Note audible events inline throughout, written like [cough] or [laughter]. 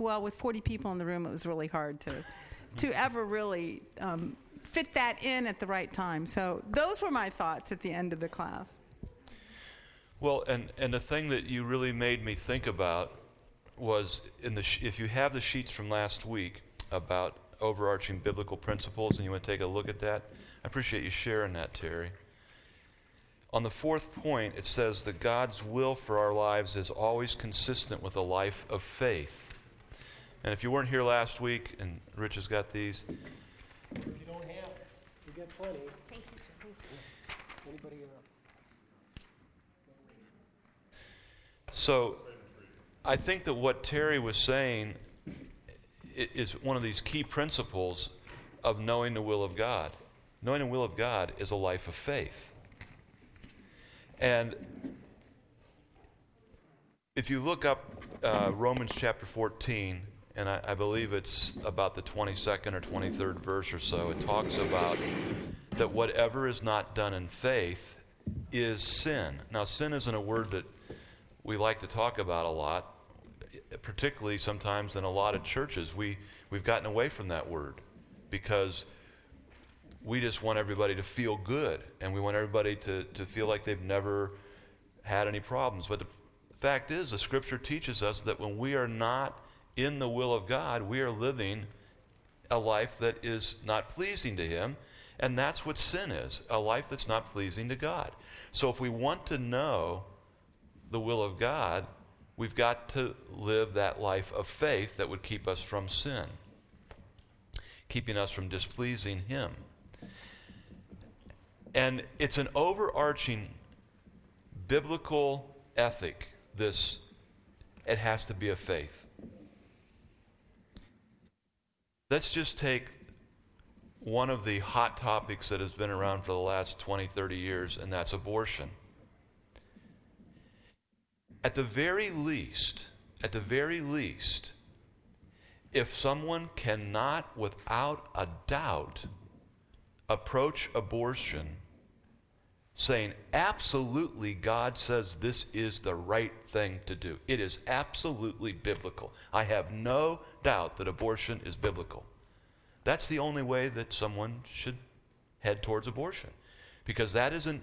well, with 40 people in the room, it was really hard to, to ever really um, fit that in at the right time. So those were my thoughts at the end of the class. Well, and, and the thing that you really made me think about was in the sh- if you have the sheets from last week about overarching biblical principles and you want to take a look at that, I appreciate you sharing that, Terry. On the fourth point, it says that God's will for our lives is always consistent with a life of faith. And if you weren't here last week, and Rich has got these. If you don't have, you get plenty. Thank you, sir. Thank you. Anybody else? So I think that what Terry was saying is one of these key principles of knowing the will of God. Knowing the will of God is a life of faith. And if you look up uh, Romans chapter 14, and I, I believe it's about the 22nd or 23rd verse or so, it talks about that whatever is not done in faith is sin. Now, sin isn't a word that we like to talk about a lot, particularly sometimes in a lot of churches. We, we've gotten away from that word because we just want everybody to feel good and we want everybody to, to feel like they've never had any problems. But the fact is, the scripture teaches us that when we are not in the will of God, we are living a life that is not pleasing to Him. And that's what sin is a life that's not pleasing to God. So if we want to know the will of God, we've got to live that life of faith that would keep us from sin, keeping us from displeasing Him. And it's an overarching biblical ethic, this, it has to be a faith. Let's just take one of the hot topics that has been around for the last 20, 30 years, and that's abortion. At the very least, at the very least, if someone cannot, without a doubt, approach abortion saying, absolutely, God says this is the right thing to do. It is absolutely biblical. I have no doubt that abortion is biblical. That's the only way that someone should head towards abortion because that isn't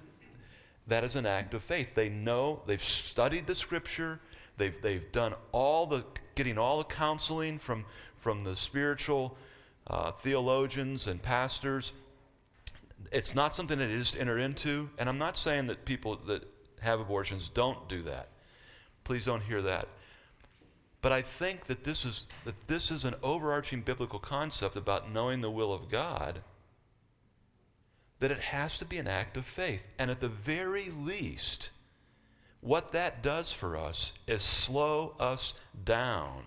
that is an act of faith. They know, they've studied the scripture, they've, they've done all the, getting all the counseling from, from the spiritual uh, theologians and pastors. It's not something that they just enter into. And I'm not saying that people that have abortions don't do that. Please don't hear that. But I think that this is, that this is an overarching biblical concept about knowing the will of God that it has to be an act of faith. And at the very least, what that does for us is slow us down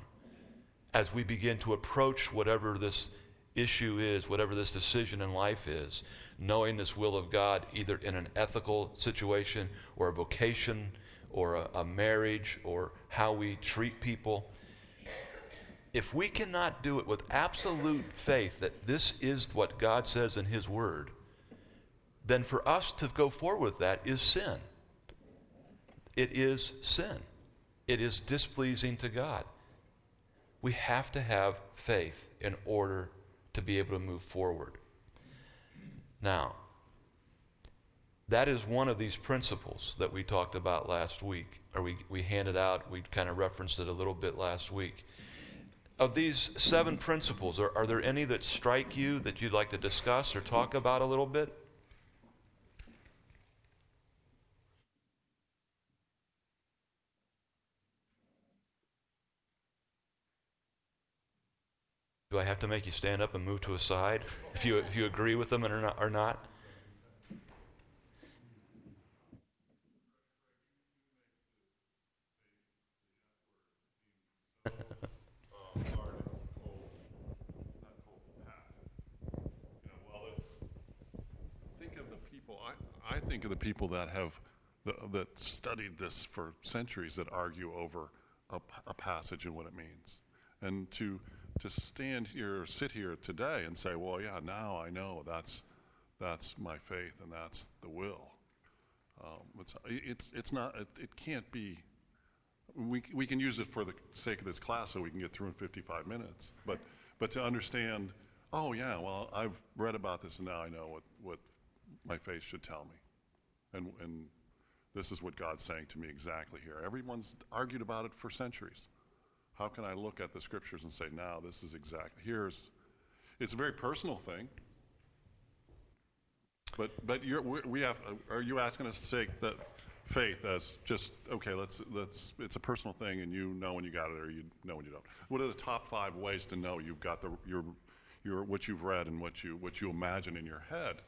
as we begin to approach whatever this issue is, whatever this decision in life is, knowing this will of God either in an ethical situation or a vocation or a, a marriage or how we treat people. If we cannot do it with absolute faith that this is what God says in His Word, then for us to go forward with that is sin. It is sin. It is displeasing to God. We have to have faith in order to be able to move forward. Now, that is one of these principles that we talked about last week, or we, we handed out, we kind of referenced it a little bit last week. Of these seven principles, are, are there any that strike you that you'd like to discuss or talk about a little bit? Do I have to make you stand up and move to a side if you, if you agree with them or not? Or not? think of the people. I, I think of the people that have the, that studied this for centuries that argue over a, a passage and what it means, and to to stand here, sit here today, and say, "Well, yeah, now I know that's that's my faith and that's the will." Um, it's, it's it's not it, it can't be we, we can use it for the sake of this class so we can get through in 55 minutes. But, but to understand, oh, yeah, well, I've read about this and now I know what, what my faith should tell me. And, and this is what God's saying to me exactly here. Everyone's argued about it for centuries. How can I look at the scriptures and say, now this is exact? here's, it's a very personal thing. But, but we have, are you asking us to take that faith as just, okay, let's, let's, it's a personal thing and you know when you got it or you know when you don't? What are the top five ways to know you've got the, your, your, what you've read and what you, what you imagine in your head?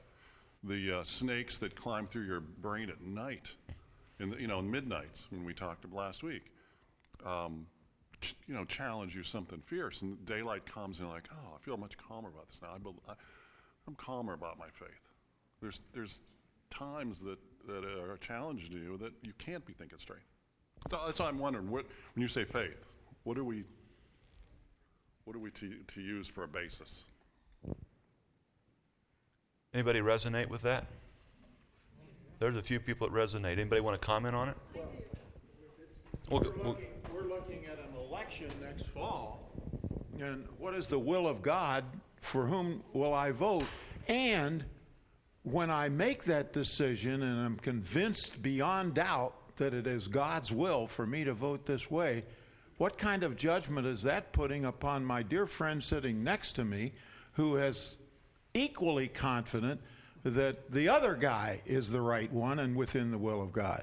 The uh, snakes that climb through your brain at night, in the, you know, in midnights when we talked last week. Um, you know, challenge you something fierce, and daylight comes, and you're like, oh, I feel much calmer about this now. I, be- I, I'm calmer about my faith. There's, there's times that, that are challenging you that you can't be thinking straight. So that's why I'm wondering, what, when you say faith, what are we, what are we to, to use for a basis? Anybody resonate with that? There's a few people that resonate. Anybody want to comment on it? We'll We're looking, we're looking at an election next fall, and what is the will of God? For whom will I vote? And when I make that decision and I'm convinced beyond doubt that it is God's will for me to vote this way, what kind of judgment is that putting upon my dear friend sitting next to me who is equally confident that the other guy is the right one and within the will of God?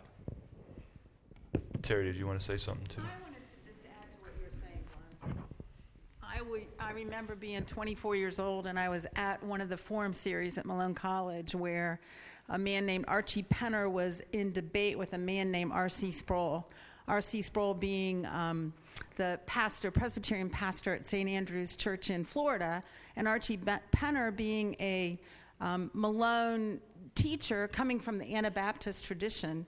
Terry, did you want to say something too? I wanted to just add to what you're saying, Glenn. I, remember being 24 years old, and I was at one of the forum series at Malone College where a man named Archie Penner was in debate with a man named R.C. Sproul. R.C. Sproul being um, the pastor, Presbyterian pastor at St. Andrew's Church in Florida, and Archie Penner being a um, Malone teacher coming from the Anabaptist tradition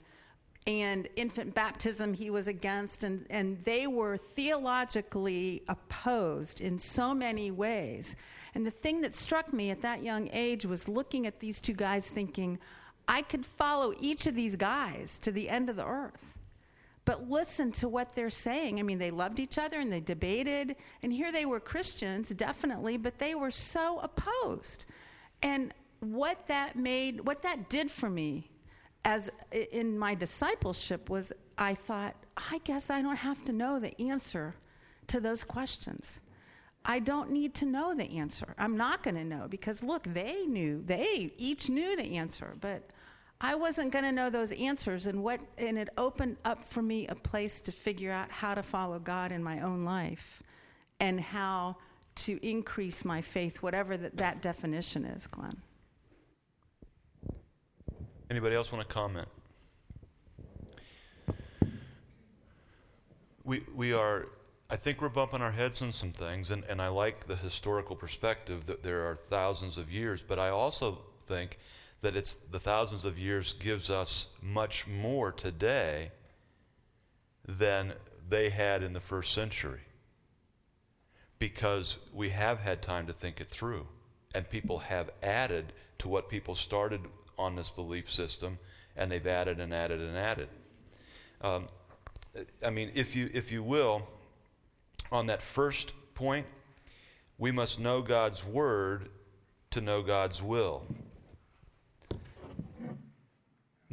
and infant baptism he was against and, and they were theologically opposed in so many ways and the thing that struck me at that young age was looking at these two guys thinking i could follow each of these guys to the end of the earth but listen to what they're saying. I mean, they loved each other and they debated, and here they were Christians, definitely, but they were so opposed. And what that made, what that did for me as in my discipleship was I thought, I guess I don't have to know the answer to those questions. I don't need to know the answer. I'm not going to know because look, they knew. They each knew the answer, but I wasn't going to know those answers and what and it opened up for me a place to figure out how to follow God in my own life and how to increase my faith whatever that, that definition is, Glenn. Anybody else want to comment? We, we are, I think we're bumping our heads on some things, and, and I like the historical perspective that there are thousands of years, but I also think that it's the thousands of years gives us much more today than they had in the first century because we have had time to think it through and people have added to what people started on this belief system and they've added and added and added um, i mean if you if you will on that first point we must know god's word to know god's will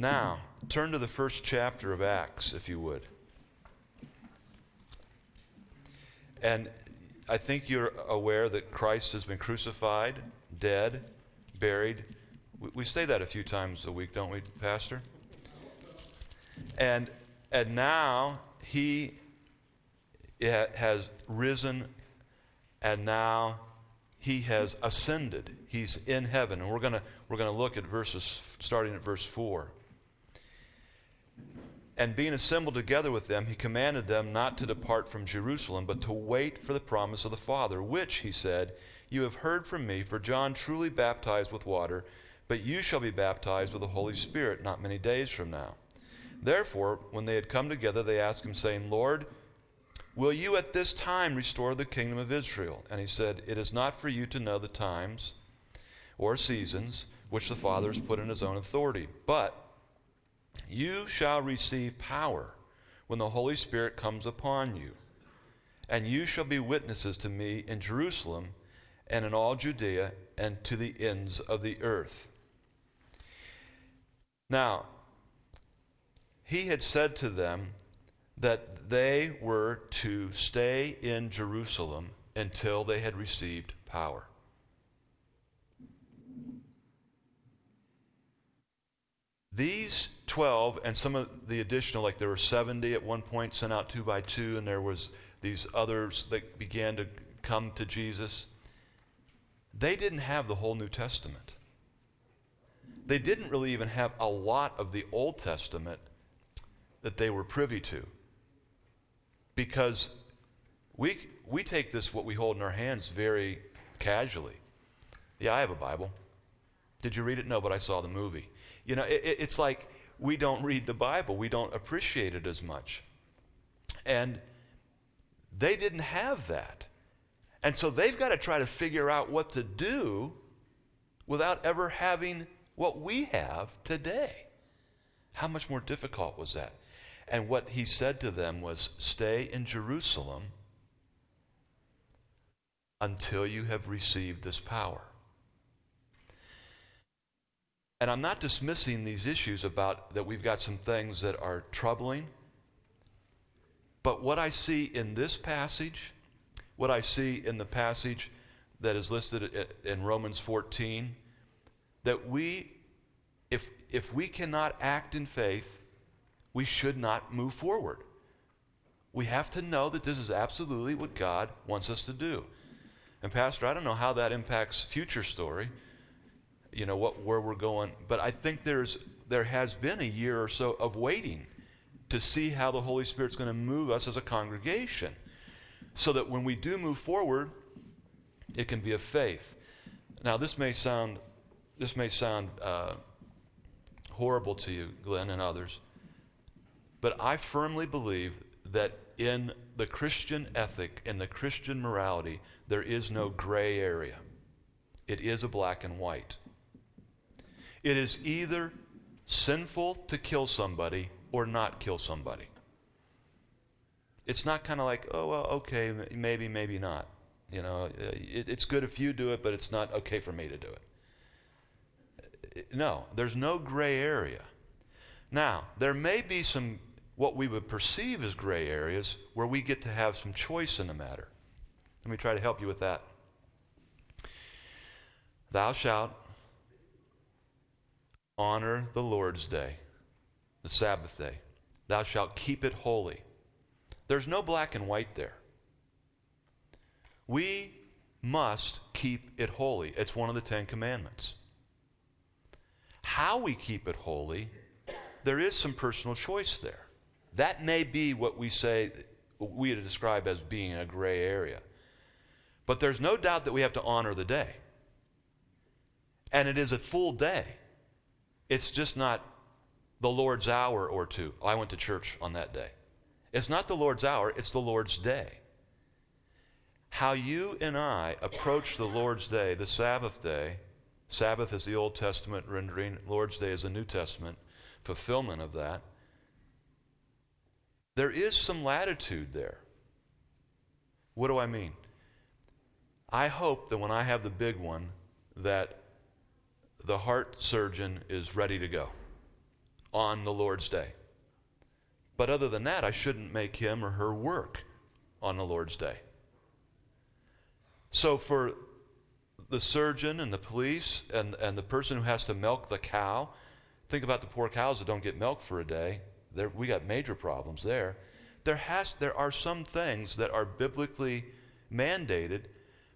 now, turn to the first chapter of Acts, if you would. And I think you're aware that Christ has been crucified, dead, buried. We, say that a few times a week, don't we, Pastor? And, and now he has risen, and now he has ascended. He's in heaven. And we're going we're going to look at verses starting at verse 4. And being assembled together with them, he commanded them not to depart from Jerusalem, but to wait for the promise of the Father, which, he said, You have heard from me, for John truly baptized with water, but you shall be baptized with the Holy Spirit not many days from now. Therefore, when they had come together, they asked him, saying, Lord, will you at this time restore the kingdom of Israel? And he said, It is not for you to know the times or seasons which the Father has put in his own authority, but you shall receive power when the Holy Spirit comes upon you. And you shall be witnesses to me in Jerusalem and in all Judea and to the ends of the earth. Now, he had said to them that they were to stay in Jerusalem until they had received power. These 12 and some of the additional, like there were 70 at one point sent out two by two, and there was these others that began to come to Jesus. They didn't have the whole New Testament. They didn't really even have a lot of the Old Testament that they were privy to. Because we, we take this, what we hold in our hands, very casually. Yeah, I have a Bible. Did you read it? No, but I saw the movie. You know, it, it's like we don't read the Bible, we don't appreciate it as much. And they didn't have that. And so they've got to try to figure out what to do without ever having what we have today. How much more difficult was that? And what he said to them was stay in Jerusalem until you have received this power. And I'm not dismissing these issues about that we've got some things that are troubling. But what I see in this passage, what I see in the passage that is listed in Romans 14, that we, if, if we cannot act in faith, we should not move forward. We have to know that this is absolutely what God wants us to do. And, Pastor, I don't know how that impacts future story you know what where we're going but i think there's there has been a year or so of waiting to see how the holy spirit's going to move us as a congregation so that when we do move forward it can be of faith now this may sound this may sound uh, horrible to you glenn and others but i firmly believe that in the christian ethic and the christian morality there is no gray area it is a black and white it is either sinful to kill somebody or not kill somebody. It's not kind of like, oh, well, okay, maybe, maybe not. You know, it, it's good if you do it, but it's not okay for me to do it. No, there's no gray area. Now, there may be some what we would perceive as gray areas where we get to have some choice in the matter. Let me try to help you with that. Thou shalt honor the Lord's day, the Sabbath day. Thou shalt keep it holy. There's no black and white there. We must keep it holy. It's one of the Ten Commandments. How we keep it holy, there is some personal choice there. That may be what we say, we describe as being a gray area. But there's no doubt that we have to honor the day. And it is a full day. It's just not the Lord's hour or two. I went to church on that day. It's not the Lord's hour, it's the Lord's day. How you and I approach the Lord's day, the Sabbath day, Sabbath is the Old Testament rendering, Lord's day is the New Testament fulfillment of that. There is some latitude there. What do I mean? I hope that when I have the big one, that the heart surgeon is ready to go on the Lord's day. But other than that, I shouldn't make him or her work on the Lord's day. So for the surgeon and the police and, and the person who has to milk the cow, think about the poor cows that don't get milk for a day. We got major problems there. There, has, there are some things that are biblically mandated,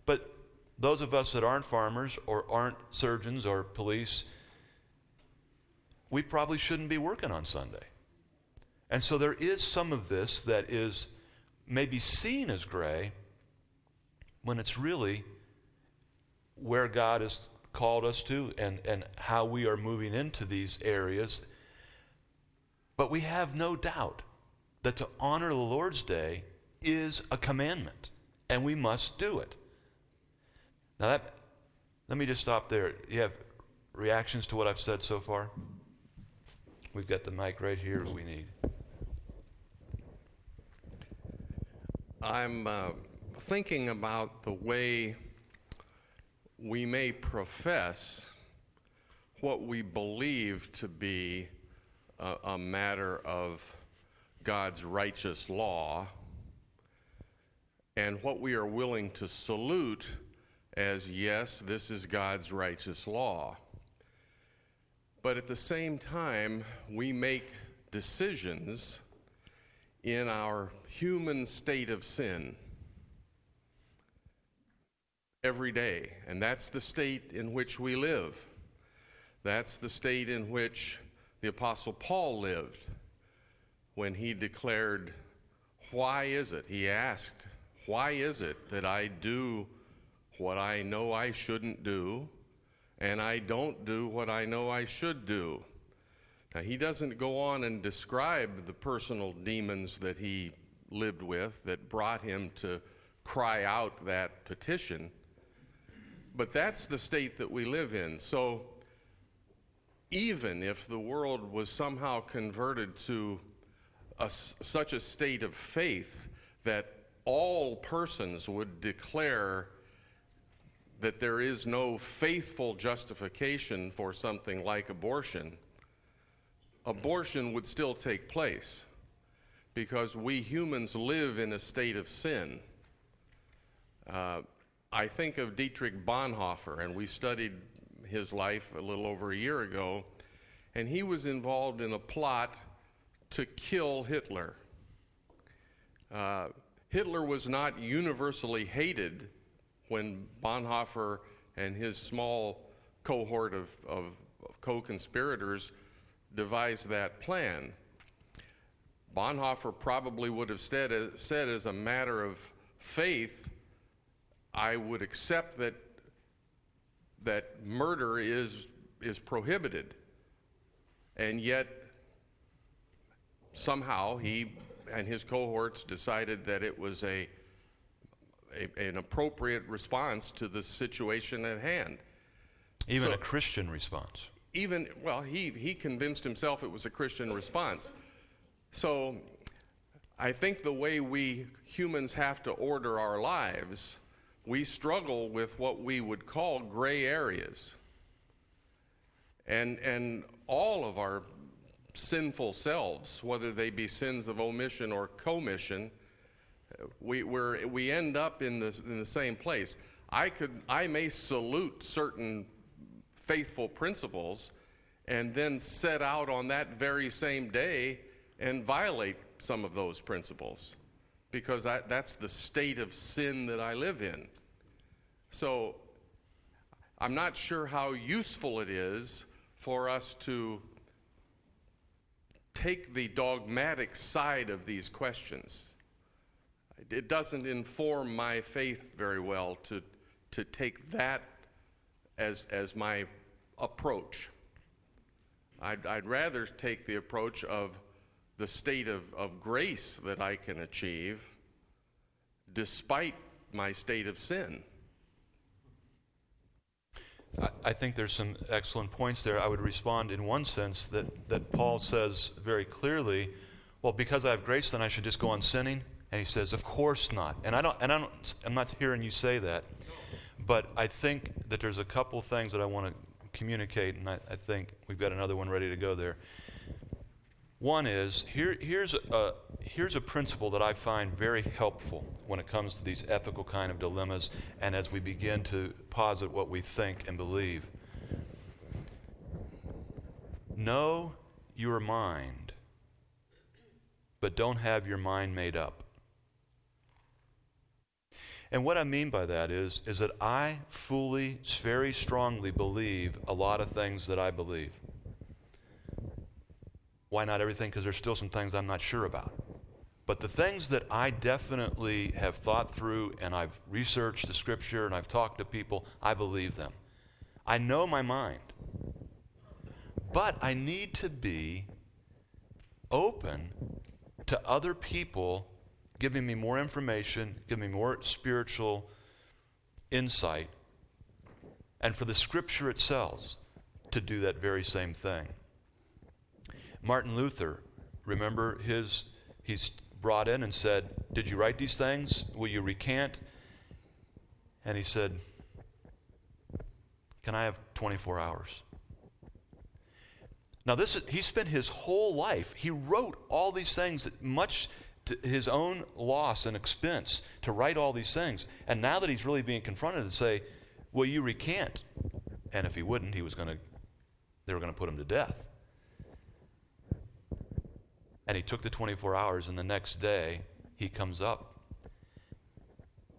but those of us that aren't farmers or aren't surgeons or police, we probably shouldn't be working on Sunday. And so there is some of this that is maybe seen as gray when it's really where God has called us to and, and how we are moving into these areas. But we have no doubt that to honor the Lord's day is a commandment, and we must do it. Now, that, let me just stop there. You have reactions to what I've said so far? We've got the mic right here we need. I'm uh, thinking about the way we may profess what we believe to be a, a matter of God's righteous law and what we are willing to salute as yes, this is God's righteous law. But at the same time, we make decisions in our human state of sin every day. And that's the state in which we live. That's the state in which the Apostle Paul lived when he declared, Why is it? He asked, Why is it that I do what I know I shouldn't do, and I don't do what I know I should do? Now, he doesn't go on and describe the personal demons that he lived with that brought him to cry out that petition. But that's the state that we live in. So even if the world was somehow converted to a, such a state of faith that all persons would declare that there is no faithful justification for something like abortion, abortion would still take place because we humans live in a state of sin. Uh, I think of Dietrich Bonhoeffer, and we studied his life a little over a year ago, and he was involved in a plot to kill Hitler. Uh, Hitler was not universally hated when Bonhoeffer and his small cohort of, of, of co conspirators devised that plan. Bonhoeffer probably would have said, said as a matter of faith I would accept that that murder is is prohibited, and yet somehow he and his cohorts decided that it was a, a an appropriate response to the situation at hand. Even So- a Christian response. even well he he convinced himself it was a christian response so i think the way we humans have to order our lives we struggle with what we would call gray areas. And and all of our sinful selves whether they be sins of omission or commission we we're, we end up in the in the same place. I could i may salute certain faithful principles and then set out on that very same day and violate some of those principles because I, that's the state of sin that I live in. So I'm not sure how useful it is for us to take the dogmatic side of these questions. It doesn't inform my faith very well to, to take that as, as my approach. I'd, I'd rather take the approach of the state of, of grace that I can achieve despite my state of sin. I, think there's some excellent points there. I would respond in one sense that, that Paul says very clearly, well, because I have grace, then I should just go on sinning. And he says, of course not. And I don't, and I don't, I'm not hearing you say that. But I think that there's a couple things that I want to communicate, and I, I think we've got another one ready to go there. One is here, here's, a, here's a principle that I find very helpful when it comes to these ethical kind of dilemmas and as we begin to posit what we think and believe. Know your mind, but don't have your mind made up. And what I mean by that is, is that I fully, very strongly believe a lot of things that I believe. Why not everything? Because there's still some things I'm not sure about. But the things that I definitely have thought through and I've researched the scripture and I've talked to people, I believe them. I know my mind. But I need to be open to other people giving me more information, giving me more spiritual insight, and for the scripture itself to do that very same thing. Martin Luther, remember his he's brought in and said, Did you write these things? Will you recant? And he said, Can I have 24 hours? Now, this is, he spent his whole life, he wrote all these things, much to his own loss and expense, to write all these things. And now that he's really being confronted to say, Will you recant? And if he wouldn't, he was going to, they were going to put him to death. And he took the 24 hours, and the next day he comes up.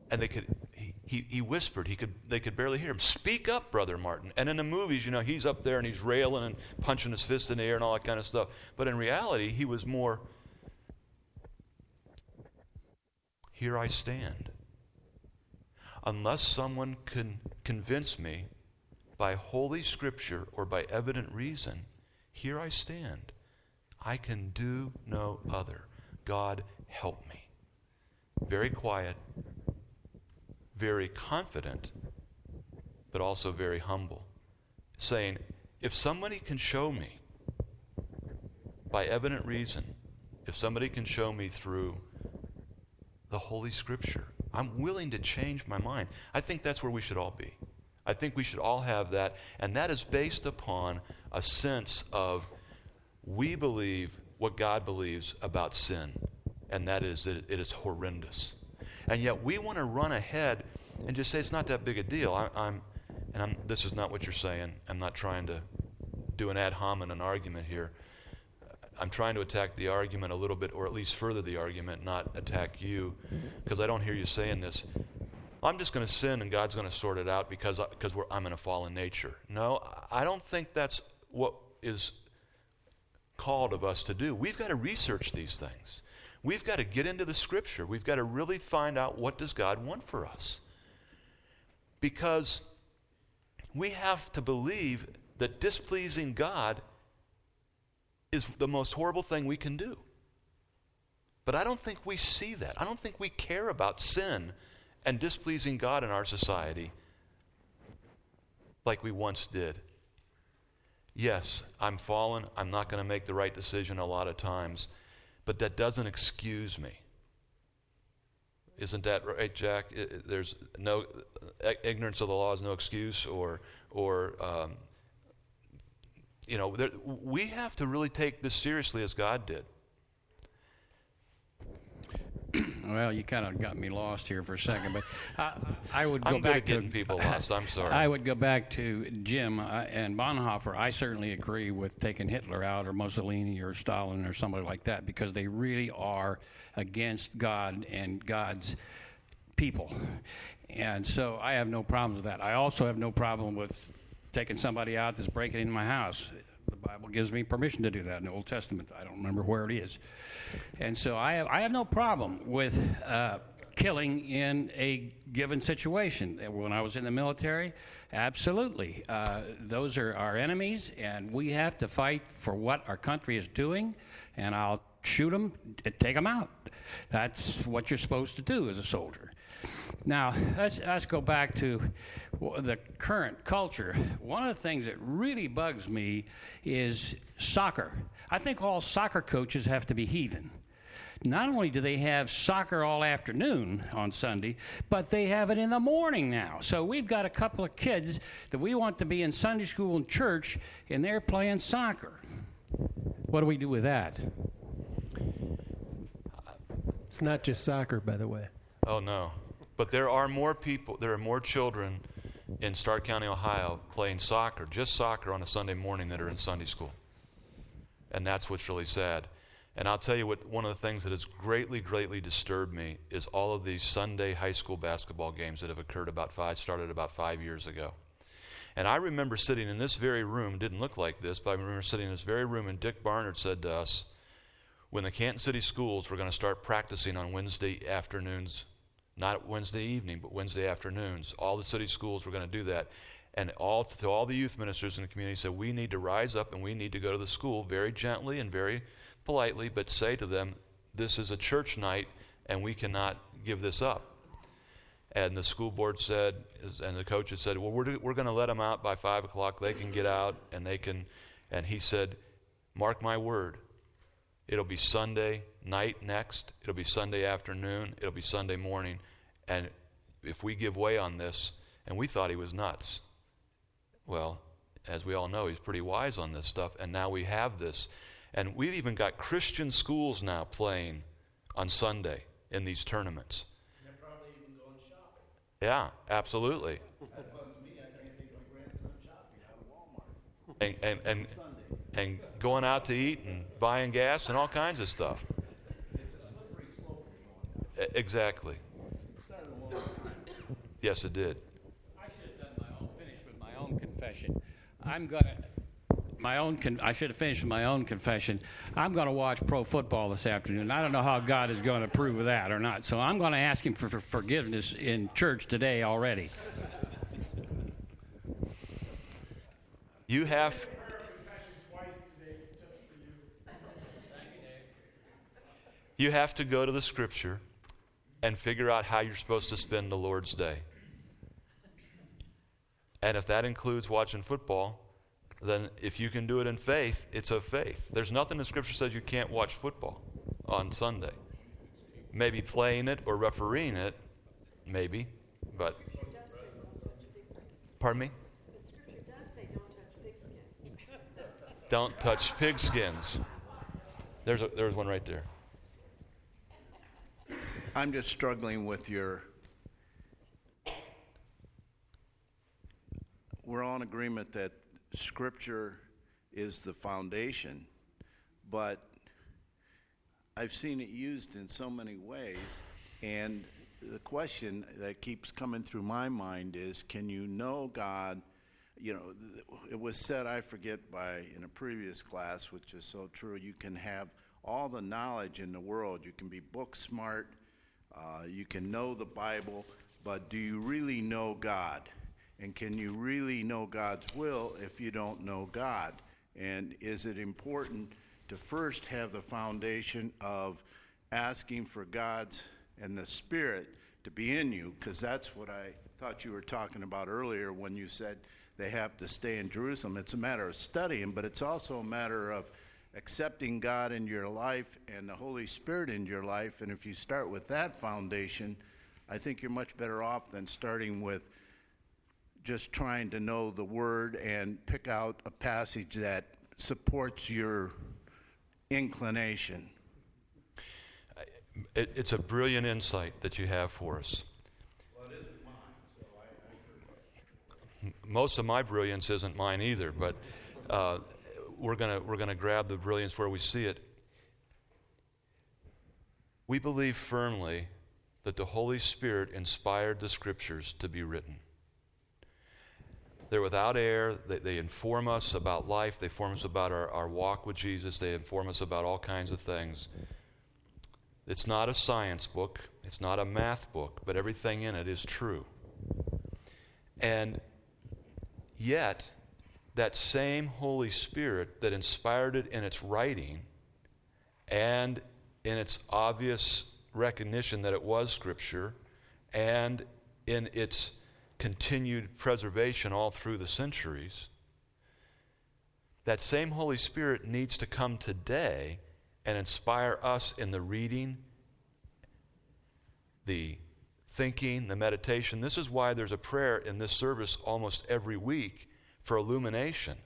And they could, he, he, he whispered, he could, they could barely hear him. Speak up, Brother Martin. And in the movies, you know, he's up there and he's railing and punching his fist in the air and all that kind of stuff. But in reality, he was more, Here I stand. Unless someone can convince me by Holy Scripture or by evident reason, here I stand. I can do no other. God, help me. Very quiet, very confident, but also very humble. Saying, if somebody can show me by evident reason, if somebody can show me through the Holy Scripture, I'm willing to change my mind. I think that's where we should all be. I think we should all have that, and that is based upon a sense of we believe what God believes about sin, and that is that it is horrendous. And yet we want to run ahead and just say it's not that big a deal. I, am and I'm, this is not what you're saying. I'm not trying to do an ad hominem argument here. I'm trying to attack the argument a little bit, or at least further the argument, not attack you, mm-hmm. because I don't hear you saying this. I'm just going to sin and God's going to sort it out because, because I'm in a fallen nature. No, I don't think that's what is called of us to do. We've got to research these things. We've got to get into the scripture. We've got to really find out what does God want for us. Because we have to believe that displeasing God is the most horrible thing we can do. But I don't think we see that. I don't think we care about sin and displeasing God in our society like we once did. Yes, I'm fallen. I'm not going to make the right decision a lot of times, but that doesn't excuse me. Isn't that right, Jack? There's no ignorance of the law is no excuse, or or um, you know, there, we have to really take this seriously as God did. Well, you kind of got me lost here for a second, but I, I would go back to people lost. I'm [laughs] sorry. I would go back to Jim uh, and Bonhoeffer. I certainly agree with taking Hitler out or Mussolini or Stalin or somebody like that because they really are against God and God's people. And so I have no problems with that. I also have no problem with taking somebody out that's breaking into my house. The Bible gives me permission to do that in the Old Testament. I don't remember where it is. And so I have, I have no problem with uh, killing in a given situation. When I was in the military, absolutely. Uh, those are our enemies, and we have to fight for what our country is doing, and I'll shoot them, take them out. That's what you're supposed to do as a soldier. Now, let's, let's go back to the current culture. One of the things that really bugs me is soccer. I think all soccer coaches have to be heathen. Not only do they have soccer all afternoon on Sunday, but they have it in the morning now. So we've got a couple of kids that we want to be in Sunday school and church, and they're playing soccer. What do we do with that? It's not just soccer, by the way. Oh, no. But there are more people, there are more children in Stark County, Ohio, playing soccer, just soccer on a Sunday morning that are in Sunday school. And that's what's really sad. And I'll tell you what, one of the things that has greatly, greatly disturbed me is all of these Sunday high school basketball games that have occurred about five, started about five years ago. And I remember sitting in this very room, didn't look like this, but I remember sitting in this very room, and Dick Barnard said to us, when the Canton City schools were going to start practicing on Wednesday afternoons not Wednesday evening, but Wednesday afternoons. All the city schools were going to do that. And all to all the youth ministers in the community said, we need to rise up and we need to go to the school very gently and very politely, but say to them, this is a church night and we cannot give this up. And the school board said, and the coaches said, well, we're, we're going to let them out by 5 o'clock. They can get out and they can. And he said, mark my word, It'll be Sunday night next. It'll be Sunday afternoon. It'll be Sunday morning. And if we give way on this, and we thought he was nuts, well, as we all know, he's pretty wise on this stuff. And now we have this. And we've even got Christian schools now playing on Sunday in these tournaments. Yeah, probably even go on shopping. Yeah, absolutely. And, and, and, and going out to eat and buying gas and all kinds of stuff. Exactly. Yes, it did. I should have done my own, finished with my own confession. I'm gonna, my own, con- I should have finished with my own confession. I'm gonna watch pro football this afternoon. I don't know how God is gonna approve of that or not. So I'm gonna ask Him for, for forgiveness in church today already. You have. You have to go to the scripture and figure out how you're supposed to spend the Lord's day. And if that includes watching football, then if you can do it in faith, it's of faith. There's nothing in Scripture says you can't watch football on Sunday. Maybe playing it or refereeing it, maybe, but. Pardon me? Don't touch. Don't touch pigskins. There's, there's one right there. I'm just struggling with your. We're all in agreement that Scripture is the foundation, but I've seen it used in so many ways, and the question that keeps coming through my mind is can you know God? You know, it was said, I forget by in a previous class, which is so true, you can have all the knowledge in the world. You can be book smart, uh, you can know the Bible, but do you really know God? And can you really know God's will if you don't know God? And is it important to first have the foundation of asking for God's and the Spirit to be in you? Because that's what I thought you were talking about earlier when you said they have to stay in Jerusalem. It's a matter of studying, but it's also a matter of accepting God in your life and the Holy Spirit in your life. And if you start with that foundation, I think you're much better off than starting with just trying to know the Word and pick out a passage that supports your inclination. It, it's a brilliant insight that you have for us. M- Most of my brilliance isn't mine either, but uh, we're going we're to grab the brilliance where we see it. We believe firmly that the Holy Spirit inspired the Scriptures to be written. They're without error. They, they inform us about life. They inform us about our, our walk with Jesus. They inform us about all kinds of things. It's not a science book, it's not a math book, but everything in it is true. And yet, that same Holy Spirit that inspired it in its writing and in its obvious recognition that it was Scripture and in its continued preservation all through the centuries, that same Holy Spirit needs to come today and inspire us in the reading, the thinking, the meditation. This is why there's a prayer in this service almost every week for illumination.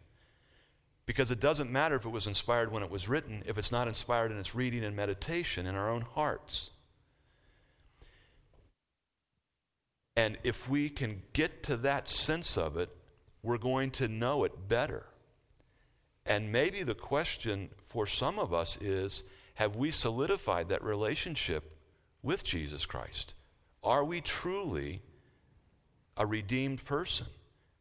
Because it doesn't matter if it was inspired when it was written, if it's not inspired in its reading and meditation in our own hearts. And if we can get to that sense of it, we're going to know it better. And maybe the question for some of us is have we solidified that relationship with Jesus Christ? Are we truly a redeemed person?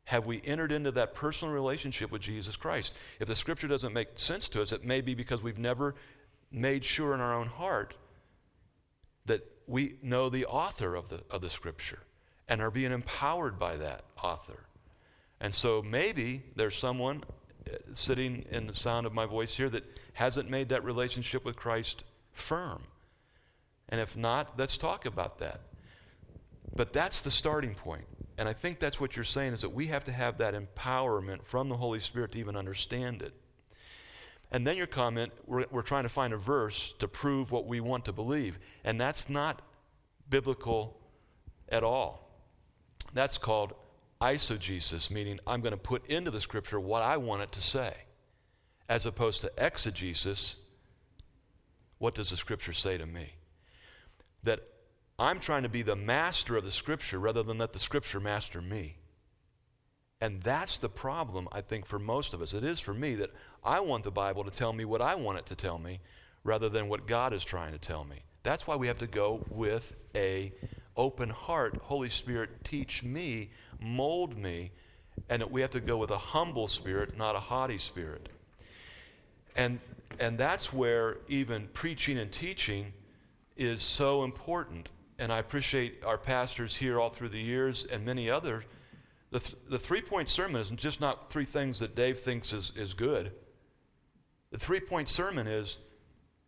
Have we entered into that personal relationship with Jesus Christ? If the scripture doesn't make sense to us, it may be because we've never made sure in our own heart that we know the author of the, of the scripture and are being empowered by that author. And so maybe there's someone uh, sitting in the sound of my voice here that hasn't made that relationship with Christ firm. And if not, let's talk about that. But that's the starting point. And I think that's what you're saying is that we have to have that empowerment from the Holy Spirit to even understand it. And then your comment, we're, we're trying to find a verse to prove what we want to believe. And that's not biblical at all. That's called eisegesis, meaning I'm going to put into the scripture what I want it to say, as opposed to exegesis, what does the scripture say to me? That I'm trying to be the master of the scripture rather than let the scripture master me. And that's the problem, I think, for most of us. It is for me that I want the Bible to tell me what I want it to tell me rather than what God is trying to tell me. That's why we have to go with a open heart. Holy Spirit, teach me, mold me, and that we have to go with a humble spirit, not a haughty spirit. And and that's where even preaching and teaching is so important. And I appreciate our pastors here all through the years and many others the, th- the three point sermon is just not three things that Dave thinks is, is good. The three point sermon is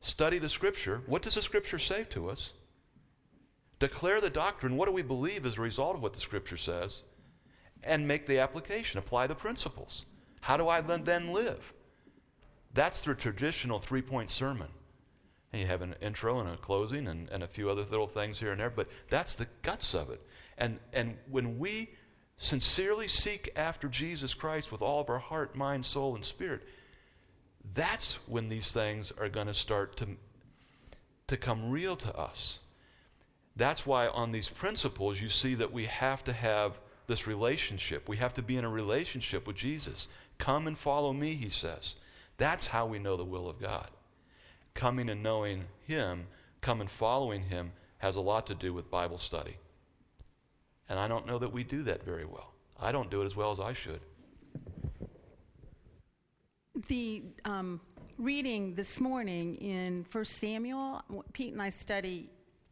study the scripture. What does the scripture say to us? Declare the doctrine. What do we believe as a result of what the scripture says? And make the application, apply the principles. How do I then live? That's the traditional three point sermon. And you have an intro and a closing and, and a few other little things here and there, but that's the guts of it. And, and when we sincerely seek after Jesus Christ with all of our heart, mind, soul, and spirit, that's when these things are going to start to, to come real to us. That's why on these principles you see that we have to have this relationship. We have to be in a relationship with Jesus. Come and follow me, he says. That's how we know the will of God. Coming and knowing him, come and following him has a lot to do with Bible study. And I don't know that we do that very well. I don't do it as well as I should. The um, reading this morning in 1 Samuel, Pete and I study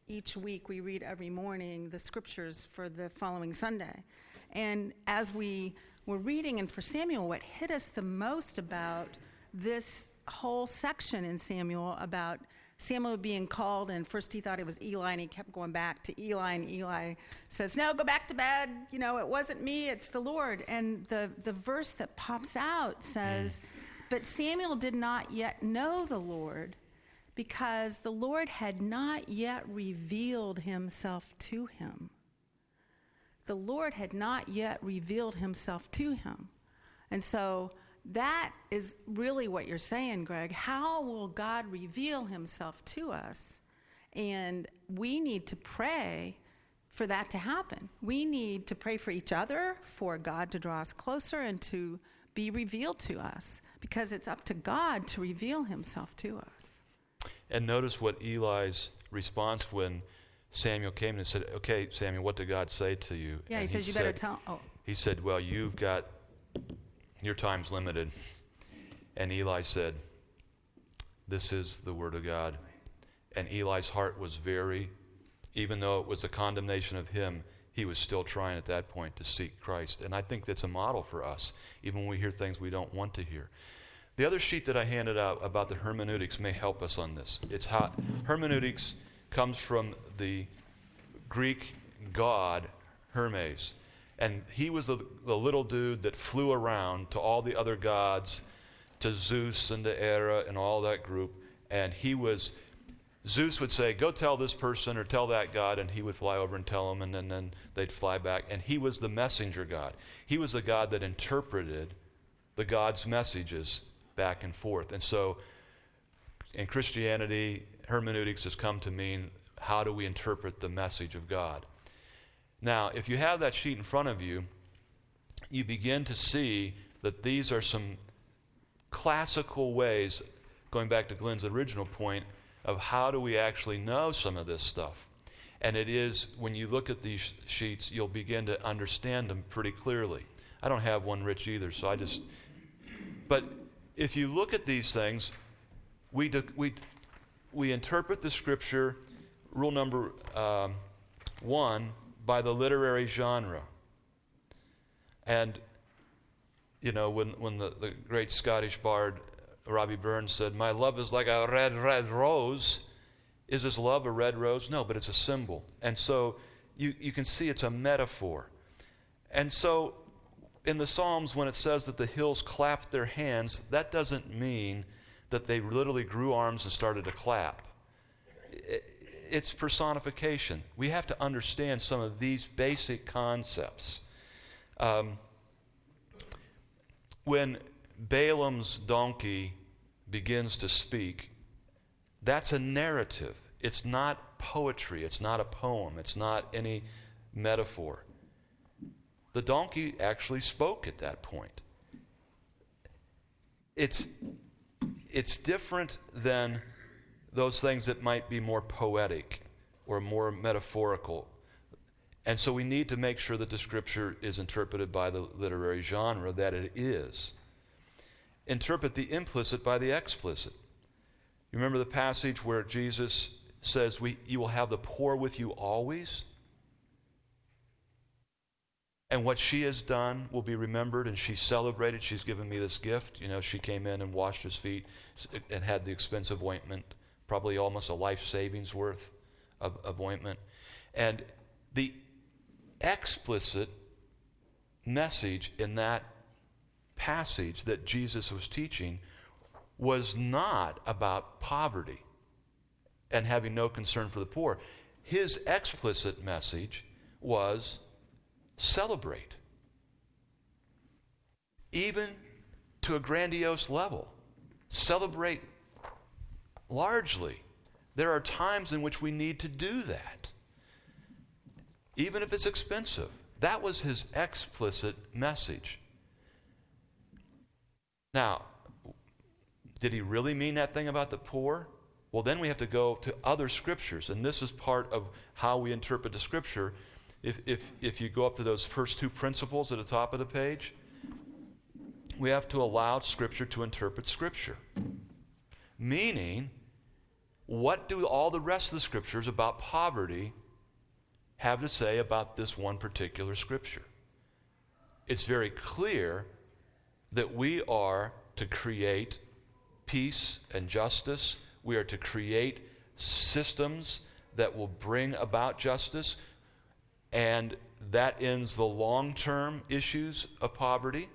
each week, we read every morning the scriptures for the following Sunday. And as we were reading in 1 Samuel, what hit us the most about this whole section in Samuel about Samuel being called, and first he thought it was Eli, and he kept going back to Eli, and Eli says, No, go back to bed. You know, it wasn't me, it's the Lord. And the, the verse that pops out says, mm. But Samuel did not yet know the Lord because the Lord had not yet revealed himself to him. The Lord had not yet revealed himself to him. And so that is really what you're saying, Greg. How will God reveal himself to us? And we need to pray for that to happen. We need to pray for each other, for God to draw us closer and to be revealed to us, because it's up to God to reveal himself to us. And notice what Eli's response when Samuel came and said, Okay, Samuel, what did God say to you? Yeah, and he says, You better tell. Oh. He said, Well, you've got your time's limited. And Eli said, This is the word of God. And Eli's heart was very, even though it was a condemnation of him, he was still trying at that point to seek Christ. And I think that's a model for us, even when we hear things we don't want to hear. The other sheet that I handed out about the hermeneutics may help us on this. It's how hermeneutics comes from the Greek god Hermes. And he was the, the little dude that flew around to all the other gods, to Zeus and to Hera and all that group. And he was, Zeus would say, Go tell this person or tell that God. And he would fly over and tell them, and then, then they'd fly back. And he was the messenger God. He was the God that interpreted the God's messages back and forth. And so in Christianity, hermeneutics has come to mean how do we interpret the message of God? Now, if you have that sheet in front of you, you begin to see that these are some classical ways, going back to Glenn's original point, of how do we actually know some of this stuff. And it is, when you look at these sheets, you'll begin to understand them pretty clearly. I don't have one, Rich, either, so I just. But if you look at these things, we, de- we, we interpret the scripture, rule number um, one, by the literary genre. And, you know, when, when the, the great Scottish bard Robbie Burns said, My love is like a red, red rose, is his love a red rose? No, but it's a symbol. And so you, you can see it's a metaphor. And so in the Psalms, when it says that the hills clap their hands, that doesn't mean that they literally grew arms and started to clap. It's personification. We have to understand some of these basic concepts. Um, when Balaam's donkey begins to speak, that's a narrative. It's not poetry. It's not a poem. It's not any metaphor. The donkey actually spoke at that point. It's, it's different than those things that might be more poetic or more metaphorical. And so we need to make sure that the scripture is interpreted by the literary genre that it is. Interpret the implicit by the explicit. You remember the passage where Jesus says, we, You will have the poor with you always? And what she has done will be remembered, and she's celebrated. She's given me this gift. You know, she came in and washed his feet and had the expensive ointment, probably almost a life savings worth of, of ointment. And the explicit message in that passage that Jesus was teaching was not about poverty and having no concern for the poor. His explicit message was celebrate, even to a grandiose level. Celebrate largely. There are times in which we need to do that, even if it's expensive. That was his explicit message. Now, did he really mean that thing about the poor? Well, then we have to go to other scriptures, and this is part of how we interpret the scripture if, if, if you go up to those first two principles at the top of the page, we have to allow Scripture to interpret Scripture. Meaning, what do all the rest of the Scriptures about poverty have to say about this one particular Scripture? It's very clear that we are to create peace and justice. We are to create systems that will bring about justice and that ends the long term issues of poverty.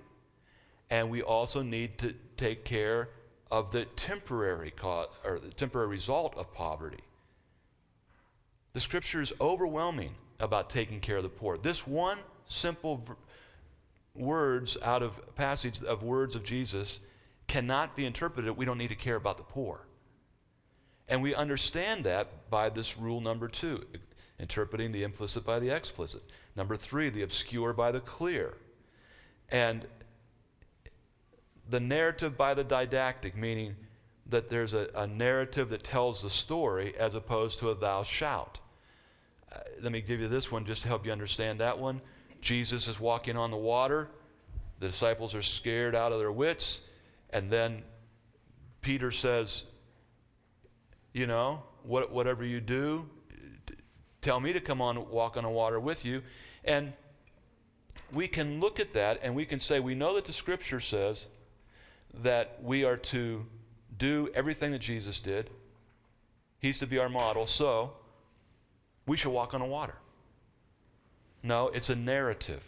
And we also need to take care of the temporary cause or the temporary result of poverty. The scripture is overwhelming about taking care of the poor. This one simple v- words out of passage of words of Jesus cannot be interpreted. We don't need to care about the poor. And we understand that by this rule number two interpreting the implicit by the explicit. Number three, the obscure by the clear. And the narrative by the didactic, meaning that there's a, a narrative that tells the story as opposed to a thou shalt. Uh, let me give you this one just to help you understand that one. Jesus is walking on the water. The disciples are scared out of their wits. And then Peter says, You know, what, whatever you do, tell me to come on walk on the water with you. And we can look at that and we can say, we know that the scripture says that we are to do everything that Jesus did. He's to be our model, so we should walk on the water. No, it's a narrative.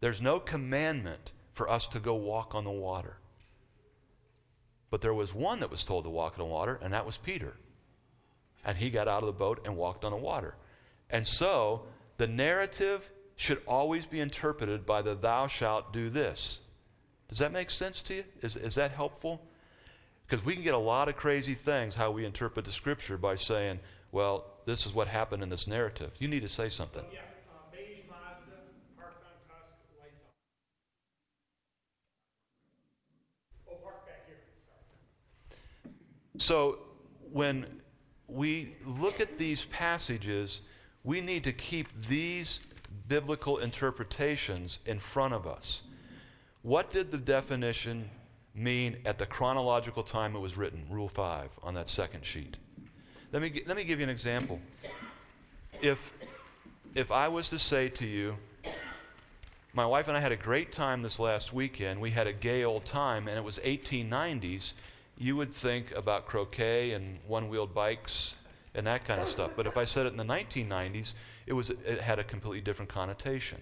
There's no commandment for us to go walk on the water. But there was one that was told to walk on the water, and that was Peter. And he got out of the boat and walked on the water. And so, the narrative should always be interpreted by the thou shalt do this. Does that make sense to you? Is, is that helpful? Because we can get a lot of crazy things how we interpret the scripture by saying, well, this is what happened in this narrative. You need to say something. yeah, uh, beige Mazda, parked on Tusk, lights on. Oh, park back here. Sorry. So when we look at these passages, we need to keep these biblical interpretations in front of us. What did the definition mean at the chronological time it was written? Rule 5 on that second sheet. Let me, let me give you an example. If, if I was to say to you, my wife and I had a great time this last weekend, we had a gay old time, and it was 1890s, you would think about croquet and one wheeled bikes and that kind of stuff. But if I said it in the 1990s, it, was, it had a completely different connotation.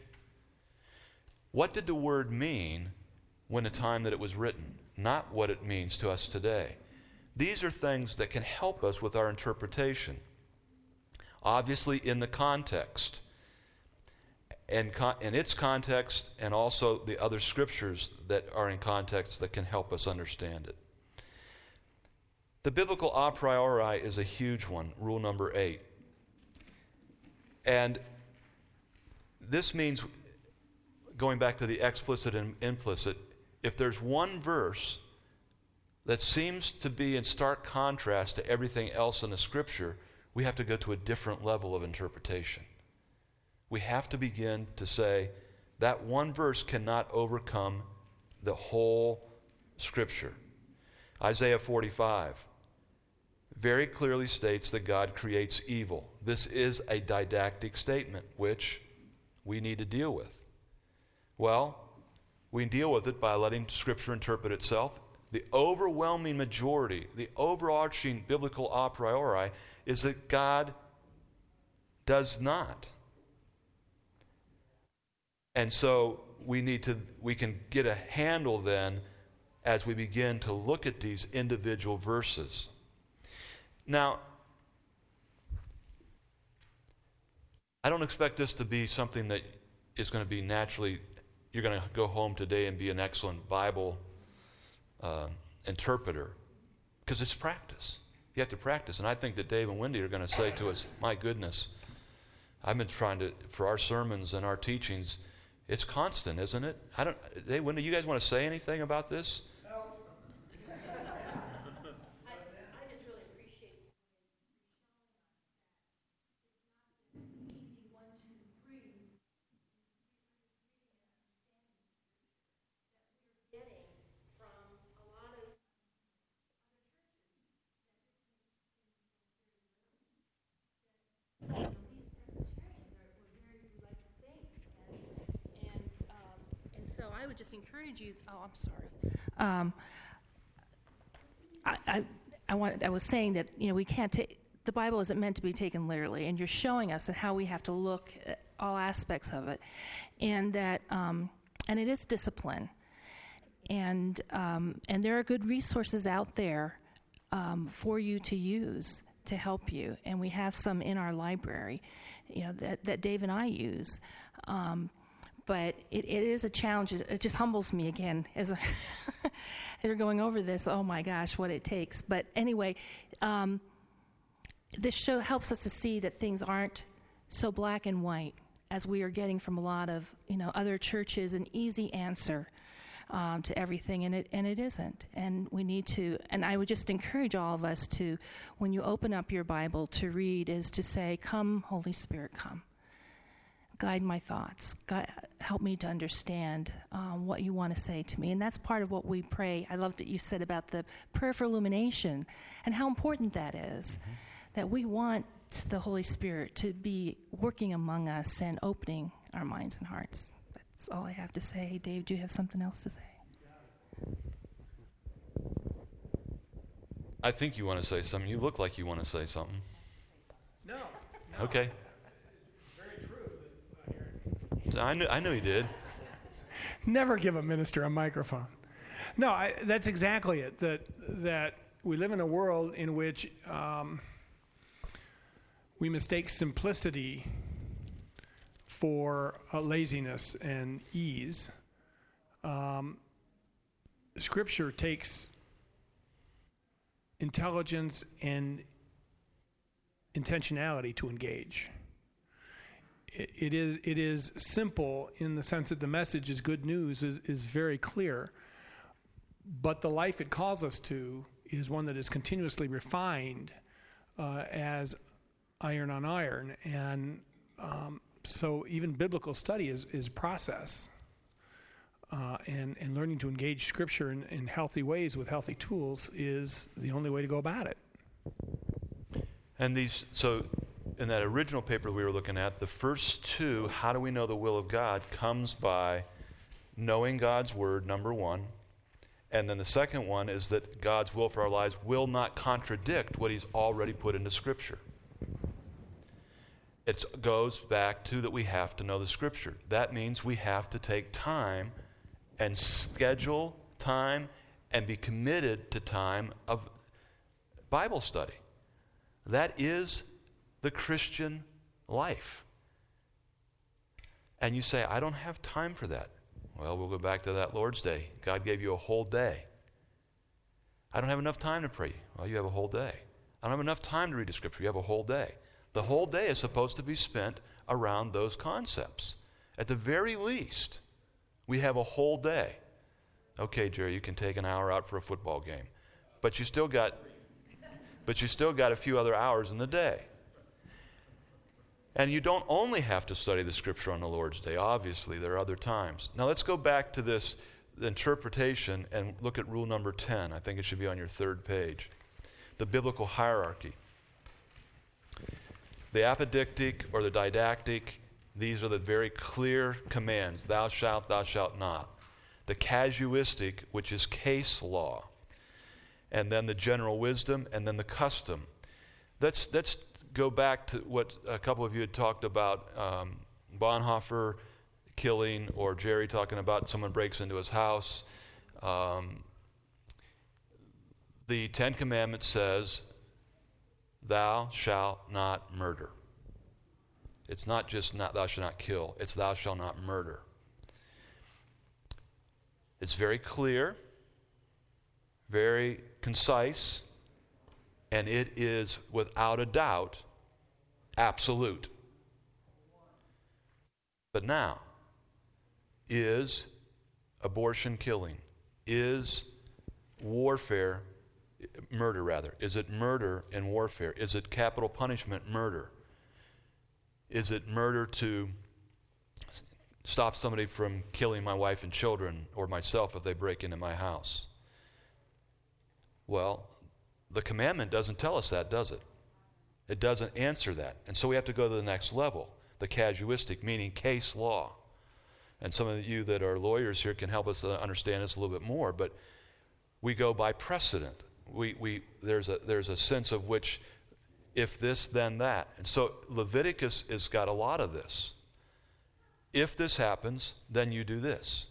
What did the word mean when the time that it was written? Not what it means to us today. These are things that can help us with our interpretation. Obviously, in the context, and in its context, and also the other scriptures that are in context that can help us understand it. The biblical a priori is a huge one, rule number eight. And this means, going back to the explicit and implicit, if there's one verse that seems to be in stark contrast to everything else in the scripture, we have to go to a different level of interpretation. We have to begin to say that one verse cannot overcome the whole scripture. Isaiah 45 very clearly states that God creates evil. This is a didactic statement, which we need to deal with. Well, we deal with it by letting Scripture interpret itself. The overwhelming majority, the overarching biblical a priori, is that God does not. And so we need to we can get a handle then as we begin to look at these individual verses. Now, I don't expect this to be something that is going to be naturally, you're going to go home today and be an excellent Bible uh, interpreter, because it's practice. You have to practice. And I think that Dave and Wendy are going to say to us, my goodness, I've been trying to, for our sermons and our teachings, it's constant, isn't it? I don't, Dave, Wendy, you guys want to say anything about this? I you. Oh, I'm sorry. Um, I, I, I, want, I was saying that you know we can't take the Bible isn't meant to be taken literally, and you're showing us how we have to look at all aspects of it, and that um, and it is discipline, and um, and there are good resources out there um, for you to use to help you, and we have some in our library, you know that that Dave and I use. But it, it is a challenge. It just humbles me again as, a [laughs] as you're going over this. Oh my gosh, what it takes. But anyway, um, this show helps us to see that things aren't so black and white as we are getting from a lot of you know other churches. An easy answer um, to everything, and it and it isn't. And we need to. And I would just encourage all of us to, when you open up your Bible to read, is to say, "Come, Holy Spirit, come." Guide my thoughts. God, help me to understand um, what you want to say to me. And that's part of what we pray. I love that you said about the prayer for illumination and how important that is. Mm-hmm. That we want the Holy Spirit to be working among us and opening our minds and hearts. That's all I have to say. Dave, do you have something else to say? I think you want to say something. You look like you want to say something. No. no. Okay. I knew, I knew he did. Never give a minister a microphone. No, I, that's exactly it. That that we live in a world in which um, we mistake simplicity for uh, laziness and ease. Um, scripture takes intelligence and intentionality to engage it is it is simple in the sense that the message is good news is, is very clear. But the life it calls us to is one that is continuously refined uh, as iron on iron. And um, so even biblical study is, is process uh, and, and learning to engage scripture in, in healthy ways with healthy tools is the only way to go about it. And these so in that original paper we were looking at, the first two, how do we know the will of God, comes by knowing God's word, number one. And then the second one is that God's will for our lives will not contradict what He's already put into Scripture. It goes back to that we have to know the Scripture. That means we have to take time and schedule time and be committed to time of Bible study. That is the Christian life. And you say, I don't have time for that. Well, we'll go back to that Lord's Day. God gave you a whole day. I don't have enough time to pray. Well, you have a whole day. I don't have enough time to read the scripture. You have a whole day. The whole day is supposed to be spent around those concepts. At the very least, we have a whole day. Okay, Jerry, you can take an hour out for a football game. But you still got but you still got a few other hours in the day. And you don't only have to study the scripture on the Lord's Day, obviously, there are other times. Now let's go back to this interpretation and look at rule number 10. I think it should be on your third page. The biblical hierarchy. The apodictic or the didactic, these are the very clear commands thou shalt, thou shalt not. The casuistic, which is case law. And then the general wisdom, and then the custom. Let's, let's go back to what a couple of you had talked about um, Bonhoeffer killing, or Jerry talking about someone breaks into his house. Um, the Ten Commandments says, Thou shalt not murder. It's not just not thou shalt not kill, it's thou shalt not murder. It's very clear, very concise, and it is without a doubt absolute. But now, is abortion killing? Is warfare, murder rather? Is it murder and warfare? Is it capital punishment murder? Is it murder to stop somebody from killing my wife and children or myself if they break into my house? Well, the commandment doesn't tell us that, does it? It doesn't answer that. And so we have to go to the next level the casuistic, meaning case law. And some of you that are lawyers here can help us understand this a little bit more, but we go by precedent. We, we, there's, a, there's a sense of which, if this, then that. And so Leviticus has got a lot of this. If this happens, then you do this.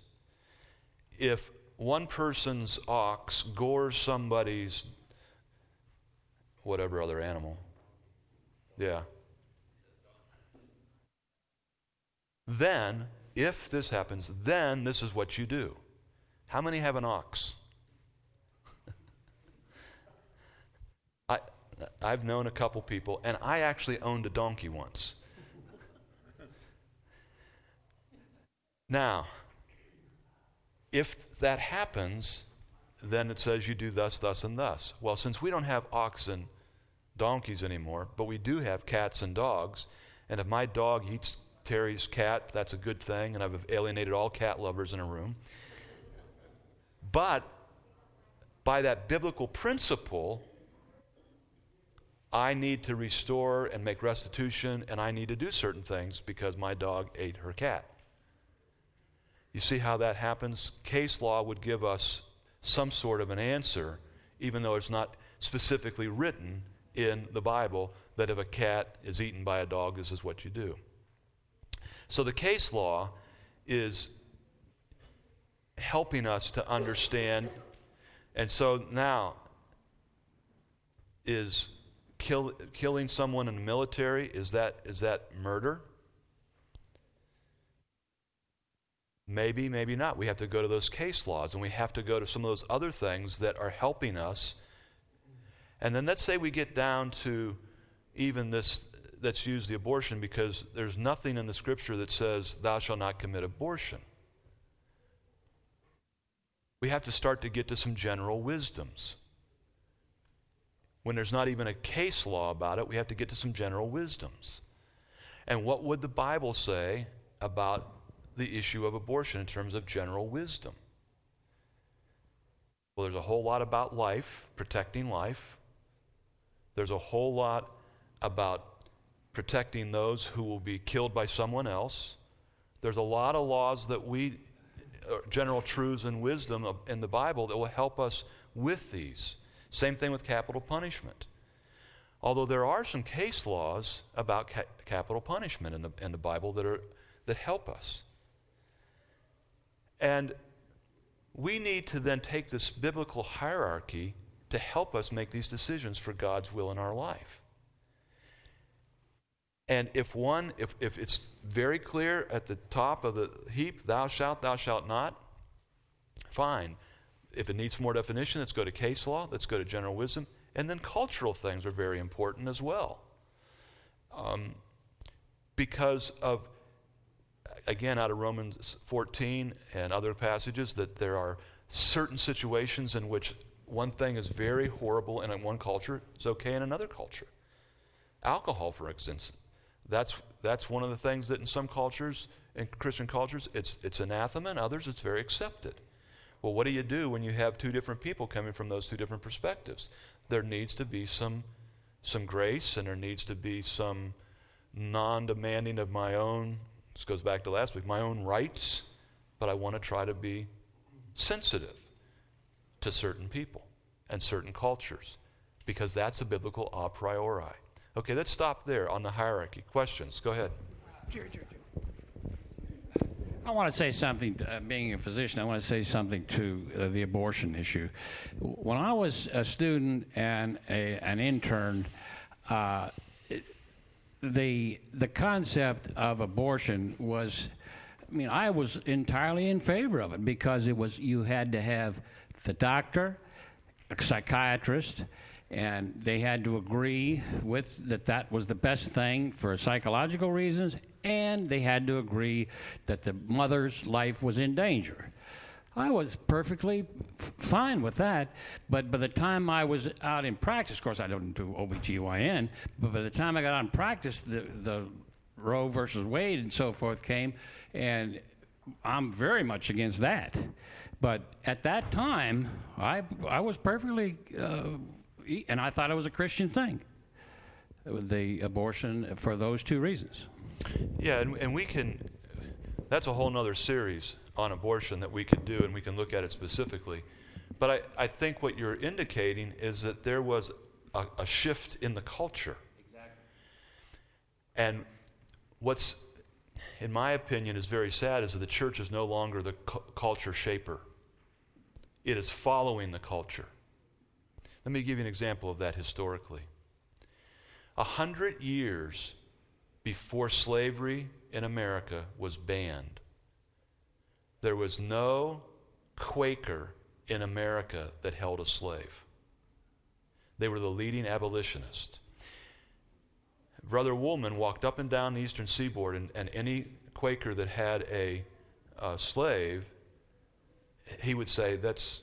If one person's ox gores somebody's whatever other animal, yeah. Then, if this happens, then this is what you do. How many have an ox? [laughs] I, I've known a couple people, and I actually owned a donkey once. Now, if that happens, then it says you do thus, thus, and thus. Well, since we don't have oxen, donkeys anymore, but we do have cats and dogs, and if my dog eats Terry's cat, that's a good thing, and I've alienated all cat lovers in a room. But by that biblical principle, I need to restore and make restitution, and I need to do certain things because my dog ate her cat. You see how that happens? Case law would give us some sort of an answer, even though it's not specifically written in the Bible that if a cat is eaten by a dog, this is what you do. So the case law is helping us to understand. And so now, is kill, killing someone in the military, is that, is that murder? Maybe, maybe not. We have to go to those case laws and we have to go to some of those other things that are helping us. And then let's say we get down to even this that's used the abortion because there's nothing in the scripture that says, Thou shalt not commit abortion. We have to start to get to some general wisdoms. When there's not even a case law about it, we have to get to some general wisdoms. And what would the Bible say about the issue of abortion in terms of general wisdom? Well, there's a whole lot about life, protecting life. There's a whole lot about protecting those who will be killed by someone else. There's a lot of laws that we, uh, general truths and wisdom in the Bible that will help us with these. Same thing with capital punishment. Although there are some case laws about ca- capital punishment in the, in the Bible that, are, that help us. And we need to then take this biblical hierarchy to help us make these decisions for God's will in our life. And if one, if, if it's very clear at the top of the heap, thou shalt, thou shalt not, fine. If it needs more definition, let's go to case law, let's go to general wisdom. And then cultural things are very important as well. Um, because of, again, out of Romans 14 and other passages, that there are certain situations in which one thing is very horrible in one culture, it's okay in another culture. Alcohol, for instance, that's, that's one of the things that in some cultures, in Christian cultures, it's, it's anathema, and others it's very accepted. Well, what do you do when you have two different people coming from those two different perspectives? There needs to be some, some grace, and there needs to be some non demanding of my own, this goes back to last week, my own rights, but I want to try to be sensitive to certain people and certain cultures because that's a biblical a priori. Okay, let's stop there on the hierarchy. Questions? Go ahead. I want to say something, uh, being a physician, I want to say something to uh, the abortion issue. When I was a student and a, an intern, uh, the, the concept of abortion was, I mean, I was entirely in favor of it because it was, you had to have the doctor, a psychiatrist, and they had to agree with that that was the best thing for psychological reasons and they had to agree that the mother's life was in danger. I was perfectly f- fine with that but by the time i was out in practice of course i don't do obgyn but by the time i got on practice the, the roe versus wade and so forth came and i'm very much against that but at that time i, I was perfectly uh, and I thought it was a Christian thing. The abortion for those two reasons. Yeah, and, and we can, that's a whole other series on abortion that we can do, and we can look at it specifically. But I, I think what you're indicating is that there was a, a shift in the culture. Exactly. And what's, in my opinion, is very sad is that the church is no longer the cu- culture shaper, it is following the culture. Let me give you an example of that historically. A hundred years before slavery in America was banned, there was no Quaker in America that held a slave. They were the leading abolitionists. Brother Woolman walked up and down the eastern seaboard, and, and any Quaker that had a, a slave, he would say, That's,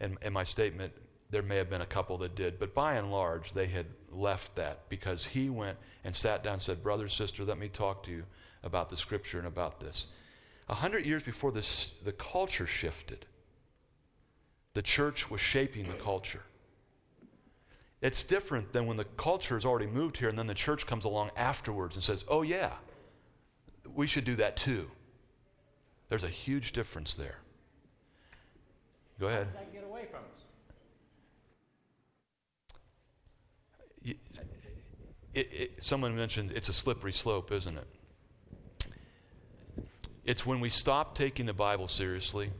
and, and my statement there may have been a couple that did, but by and large, they had left that because he went and sat down and said, Brother, sister, let me talk to you about the scripture and about this. A hundred years before this, the culture shifted, the church was shaping the culture. It's different than when the culture has already moved here and then the church comes along afterwards and says, Oh, yeah, we should do that too. There's a huge difference there. Go ahead. it, it, someone mentioned it's a slippery slope, isn't it? It's when we stop taking the Bible seriously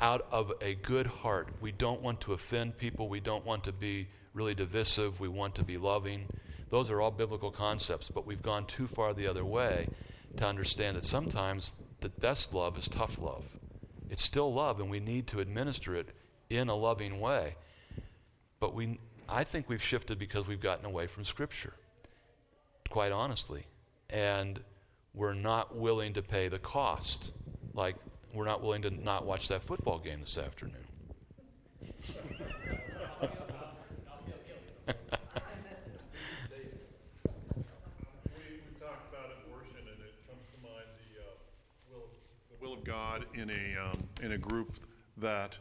out of a good heart. We don't want to offend people. We don't want to be really divisive. We want to be loving. Those are all biblical concepts, but we've gone too far the other way to understand that sometimes the best love is tough love. It's still love, and we need to administer it in a loving way. But we, I think we've shifted because we've gotten away from Scripture, quite honestly. And we're not willing to pay the cost. Like, we're not willing to not watch that football game this afternoon. [laughs] [laughs] God in a um, in a group that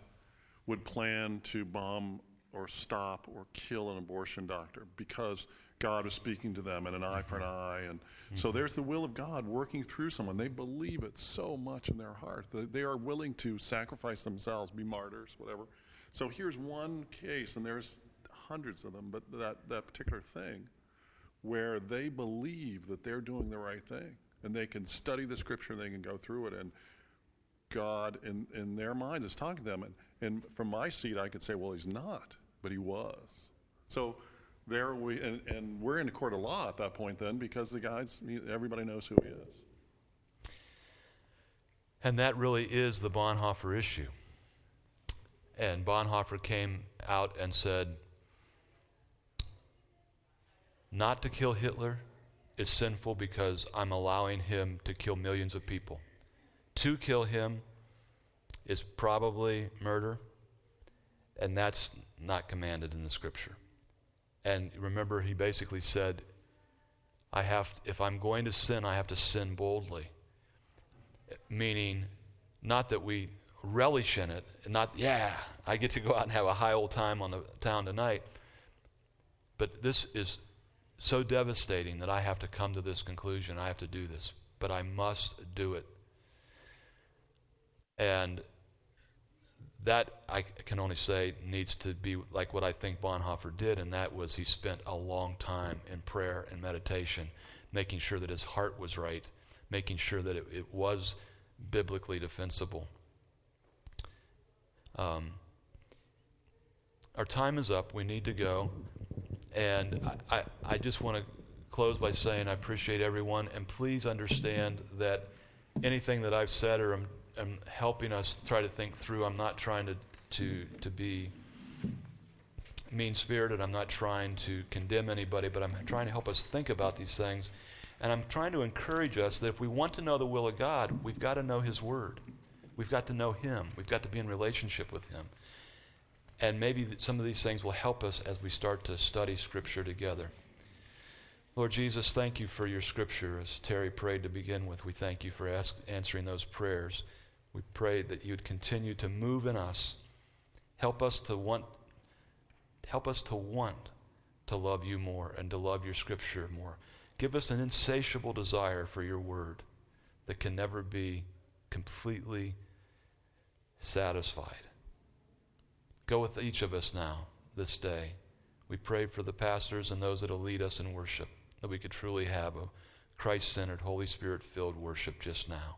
would plan to bomb or stop or kill an abortion doctor because God was speaking to them and an eye for an eye. And mm-hmm. so there's the will of God working through someone. They believe it so much in their heart. that they are willing to sacrifice themselves, be martyrs, whatever. So here's one case, and there's hundreds of them, but that, that particular thing where they believe that they're doing the right thing. And they can study the scripture and they can go through it. And God, in, in their minds, is talking to them. And, And from my seat, I could say, well, he's not, but he was. So there we, and, and we're in a court of law at that point then because the guys, everybody knows who he is. And that really is the Bonhoeffer issue. And Bonhoeffer came out and said, not to kill Hitler is sinful because I'm allowing him to kill millions of people. To kill him is probably murder, and that's not commanded in the scripture. And remember, he basically said, I have, if I'm going to sin, I have to sin boldly. Meaning, not that we relish in it, not, yeah, I get to go out and have a high old time on the town tonight. But this is so devastating that I have to come to this conclusion. I have to do this, but I must do it. And that, I can only say, needs to be like what I think Bonhoeffer did, and that was he spent a long time in prayer and meditation, making sure that his heart was right, making sure that it, it was biblically defensible. Um, our time is up. We need to go. And I, I, I just want to close by saying I appreciate everyone, and please understand that anything that I've said or am, am helping us try to think through, I'm not trying to, to, to be mean spirited. I'm not trying to condemn anybody, but I'm trying to help us think about these things. And I'm trying to encourage us that if we want to know the will of God, we've got to know His Word. We've got to know Him. We've got to be in relationship with Him. And maybe some of these things will help us as we start to study Scripture together. Lord Jesus, thank you for your Scripture. As Terry prayed to begin with, we thank you for ask, answering those prayers. We pray that you'd continue to move in us. Help us to want help us to want to love you more and to love your scripture more. Give us an insatiable desire for your word that can never be completely satisfied. Go with each of us now this day. We pray for the pastors and those that will lead us in worship, that we could truly have a Christ centered, Holy Spirit filled worship just now.